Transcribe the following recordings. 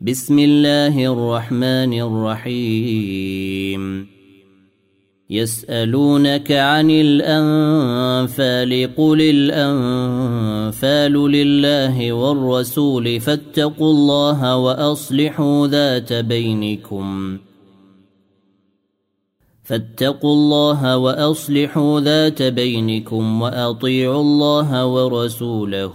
بسم الله الرحمن الرحيم. يسألونك عن الأنفال قل الأنفال لله والرسول فاتقوا الله وأصلحوا ذات بينكم. فاتقوا الله وأصلحوا ذات بينكم وأطيعوا الله ورسوله.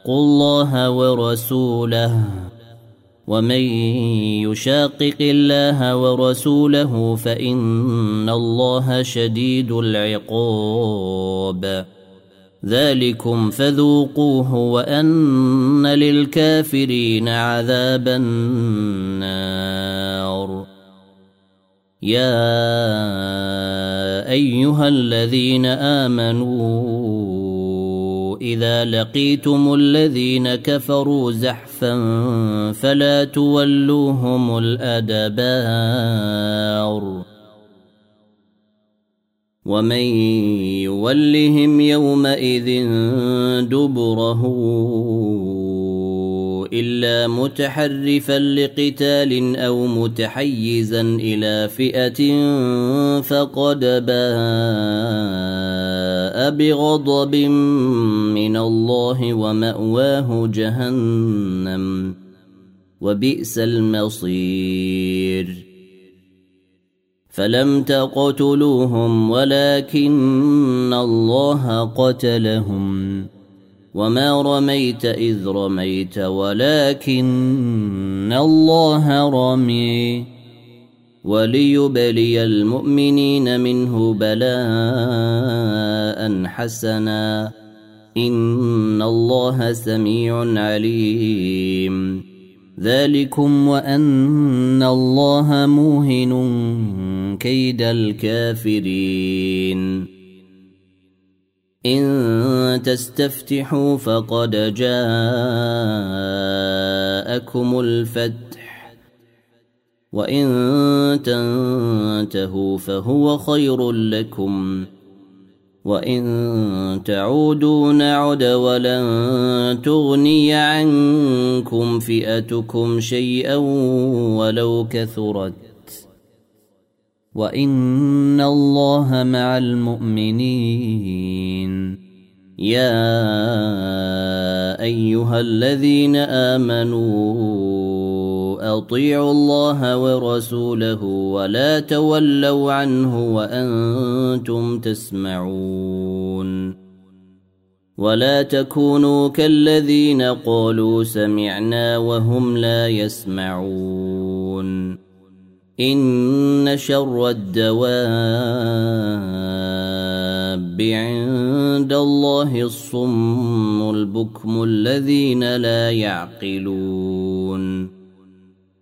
شاقوا الله ورسوله ومن يشاقق الله ورسوله فإن الله شديد العقاب ذلكم فذوقوه وأن للكافرين عذاب النار يا ايها الذين امنوا إذا لقيتم الذين كفروا زحفا فلا تولوهم الأدبار. ومن يولهم يومئذ دبره إلا متحرفا لقتال أو متحيزا إلى فئة فقد باء. بغضب من الله ومأواه جهنم وبئس المصير. فلم تقتلوهم ولكن الله قتلهم. وما رميت إذ رميت ولكن الله رمي. وليبلي المؤمنين منه بلاء حسنا. إن الله سميع عليم. ذلكم وأن الله موهن كيد الكافرين. إن تستفتحوا فقد جاءكم الفتح. وان تنتهوا فهو خير لكم وان تعودوا نعد ولن تغني عنكم فئتكم شيئا ولو كثرت وان الله مع المؤمنين يا ايها الذين امنوا أطيعوا الله ورسوله ولا تولوا عنه وأنتم تسمعون. ولا تكونوا كالذين قالوا سمعنا وهم لا يسمعون. إن شر الدواب عند الله الصم البكم الذين لا يعقلون.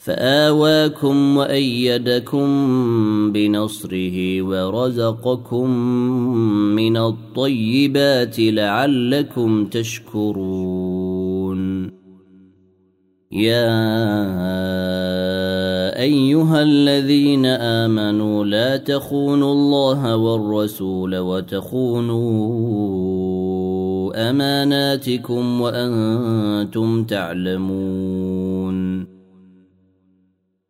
فآواكم وأيدكم بنصره ورزقكم من الطيبات لعلكم تشكرون. يا أيها الذين آمنوا لا تخونوا الله والرسول وتخونوا أماناتكم وأنتم تعلمون.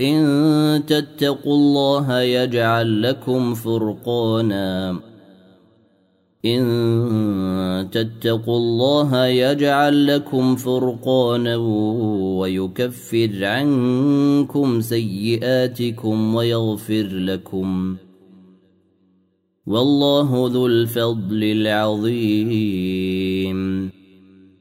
إن تتقوا الله يجعل لكم فرقانا. إن تتقوا الله يجعل لكم فرقانا ويكفر عنكم سيئاتكم ويغفر لكم. والله ذو الفضل العظيم.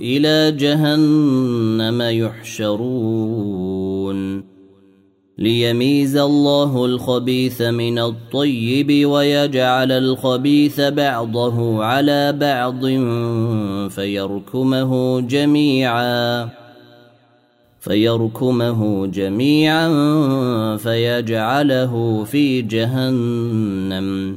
إلى جهنم يحشرون. ليميز الله الخبيث من الطيب ويجعل الخبيث بعضه على بعض فيركمه جميعا فيركمه جميعا فيجعله في جهنم.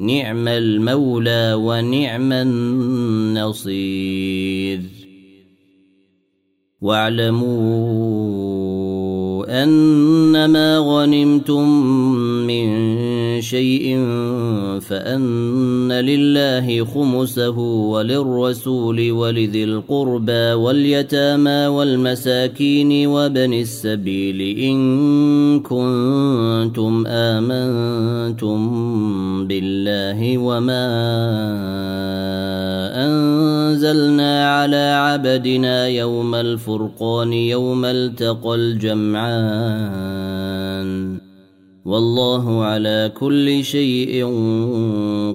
نعم المولى ونعم النصير. واعلموا أنما غنمتم من شيء فأن لله خمسه وللرسول ولذي القربى واليتامى والمساكين وابن السبيل إن كنتم آمنتم بالله وما أنزلنا على عبدنا يوم الفرقان يوم التقى الجمعان والله على كل شيء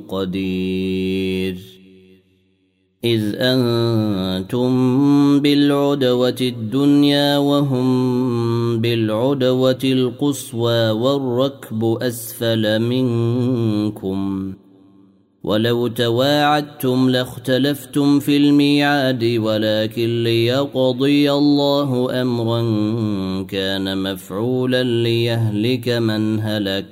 قدير. إذ أنتم بالعدوة الدنيا وهم بالعدوة القصوى والركب أسفل منكم. ولو تواعدتم لاختلفتم في الميعاد ولكن ليقضي الله امرا كان مفعولا ليهلك من هلك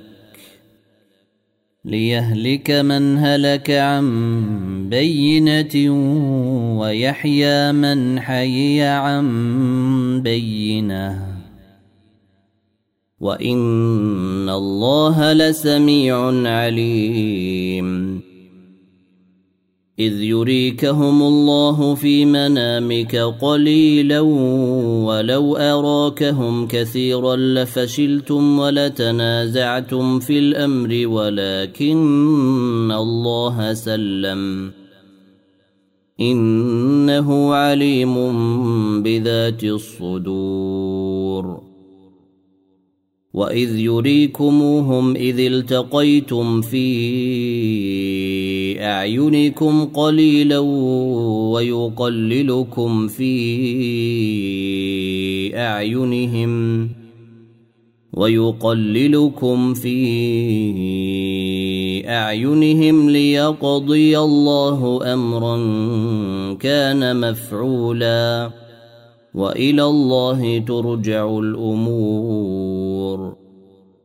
ليهلك من هلك عن بينة ويحيى من حي عن بينة. وإن الله لسميع عليم. إذ يريكهم الله في منامك قليلا ولو أراكهم كثيرا لفشلتم ولتنازعتم في الأمر ولكن الله سلم. إنه عليم بذات الصدور. وإذ يريكموهم إذ التقيتم في اعينكم قليلا ويقللكم في أعينهم ويقللكم في أعينهم ليقضي الله أمرا كان مفعولا وإلى الله ترجع الأمور.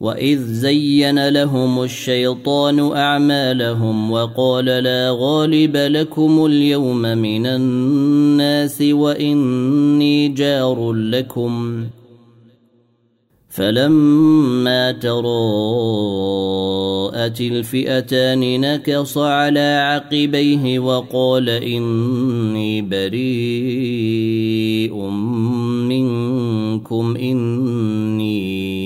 واذ زين لهم الشيطان اعمالهم وقال لا غالب لكم اليوم من الناس واني جار لكم فلما تراءت الفئتان نكص على عقبيه وقال اني بريء منكم اني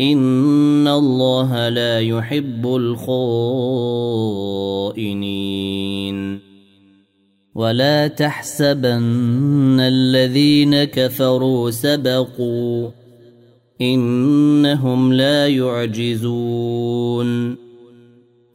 إن الله لا يحب الخائنين ولا تحسبن الذين كفروا سبقوا إنهم لا يعجزون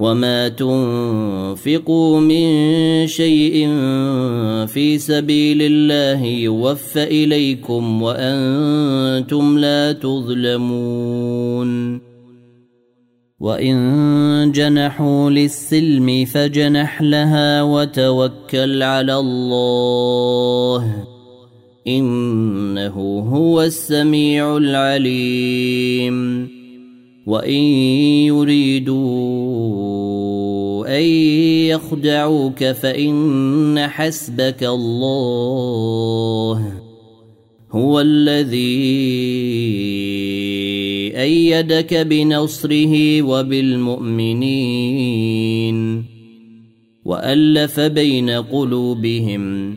وما تنفقوا من شيء في سبيل الله يوفى اليكم وأنتم لا تظلمون وان جنحوا للسلم فجنح لها وتوكل على الله انه هو السميع العليم وان يريدوا ان يخدعوك فان حسبك الله هو الذي إيدك بنصره وبالمؤمنين والف بين قلوبهم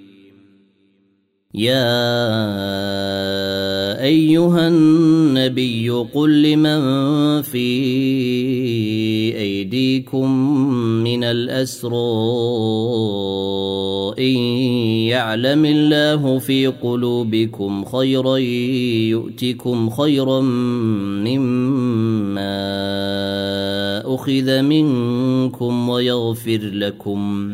يا ايها النبي قل لمن في ايديكم من الاسرى ان يعلم الله في قلوبكم خيرا يؤتكم خيرا مما اخذ منكم ويغفر لكم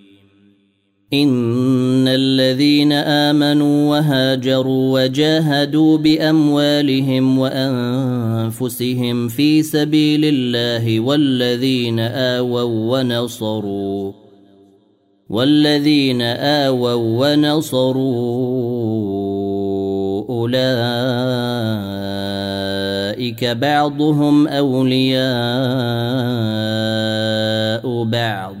ان الذين امنوا وهاجروا وجاهدوا باموالهم وانفسهم في سبيل الله والذين اووا ونصروا والذين اووا ونصروا اولئك بعضهم اولياء بعض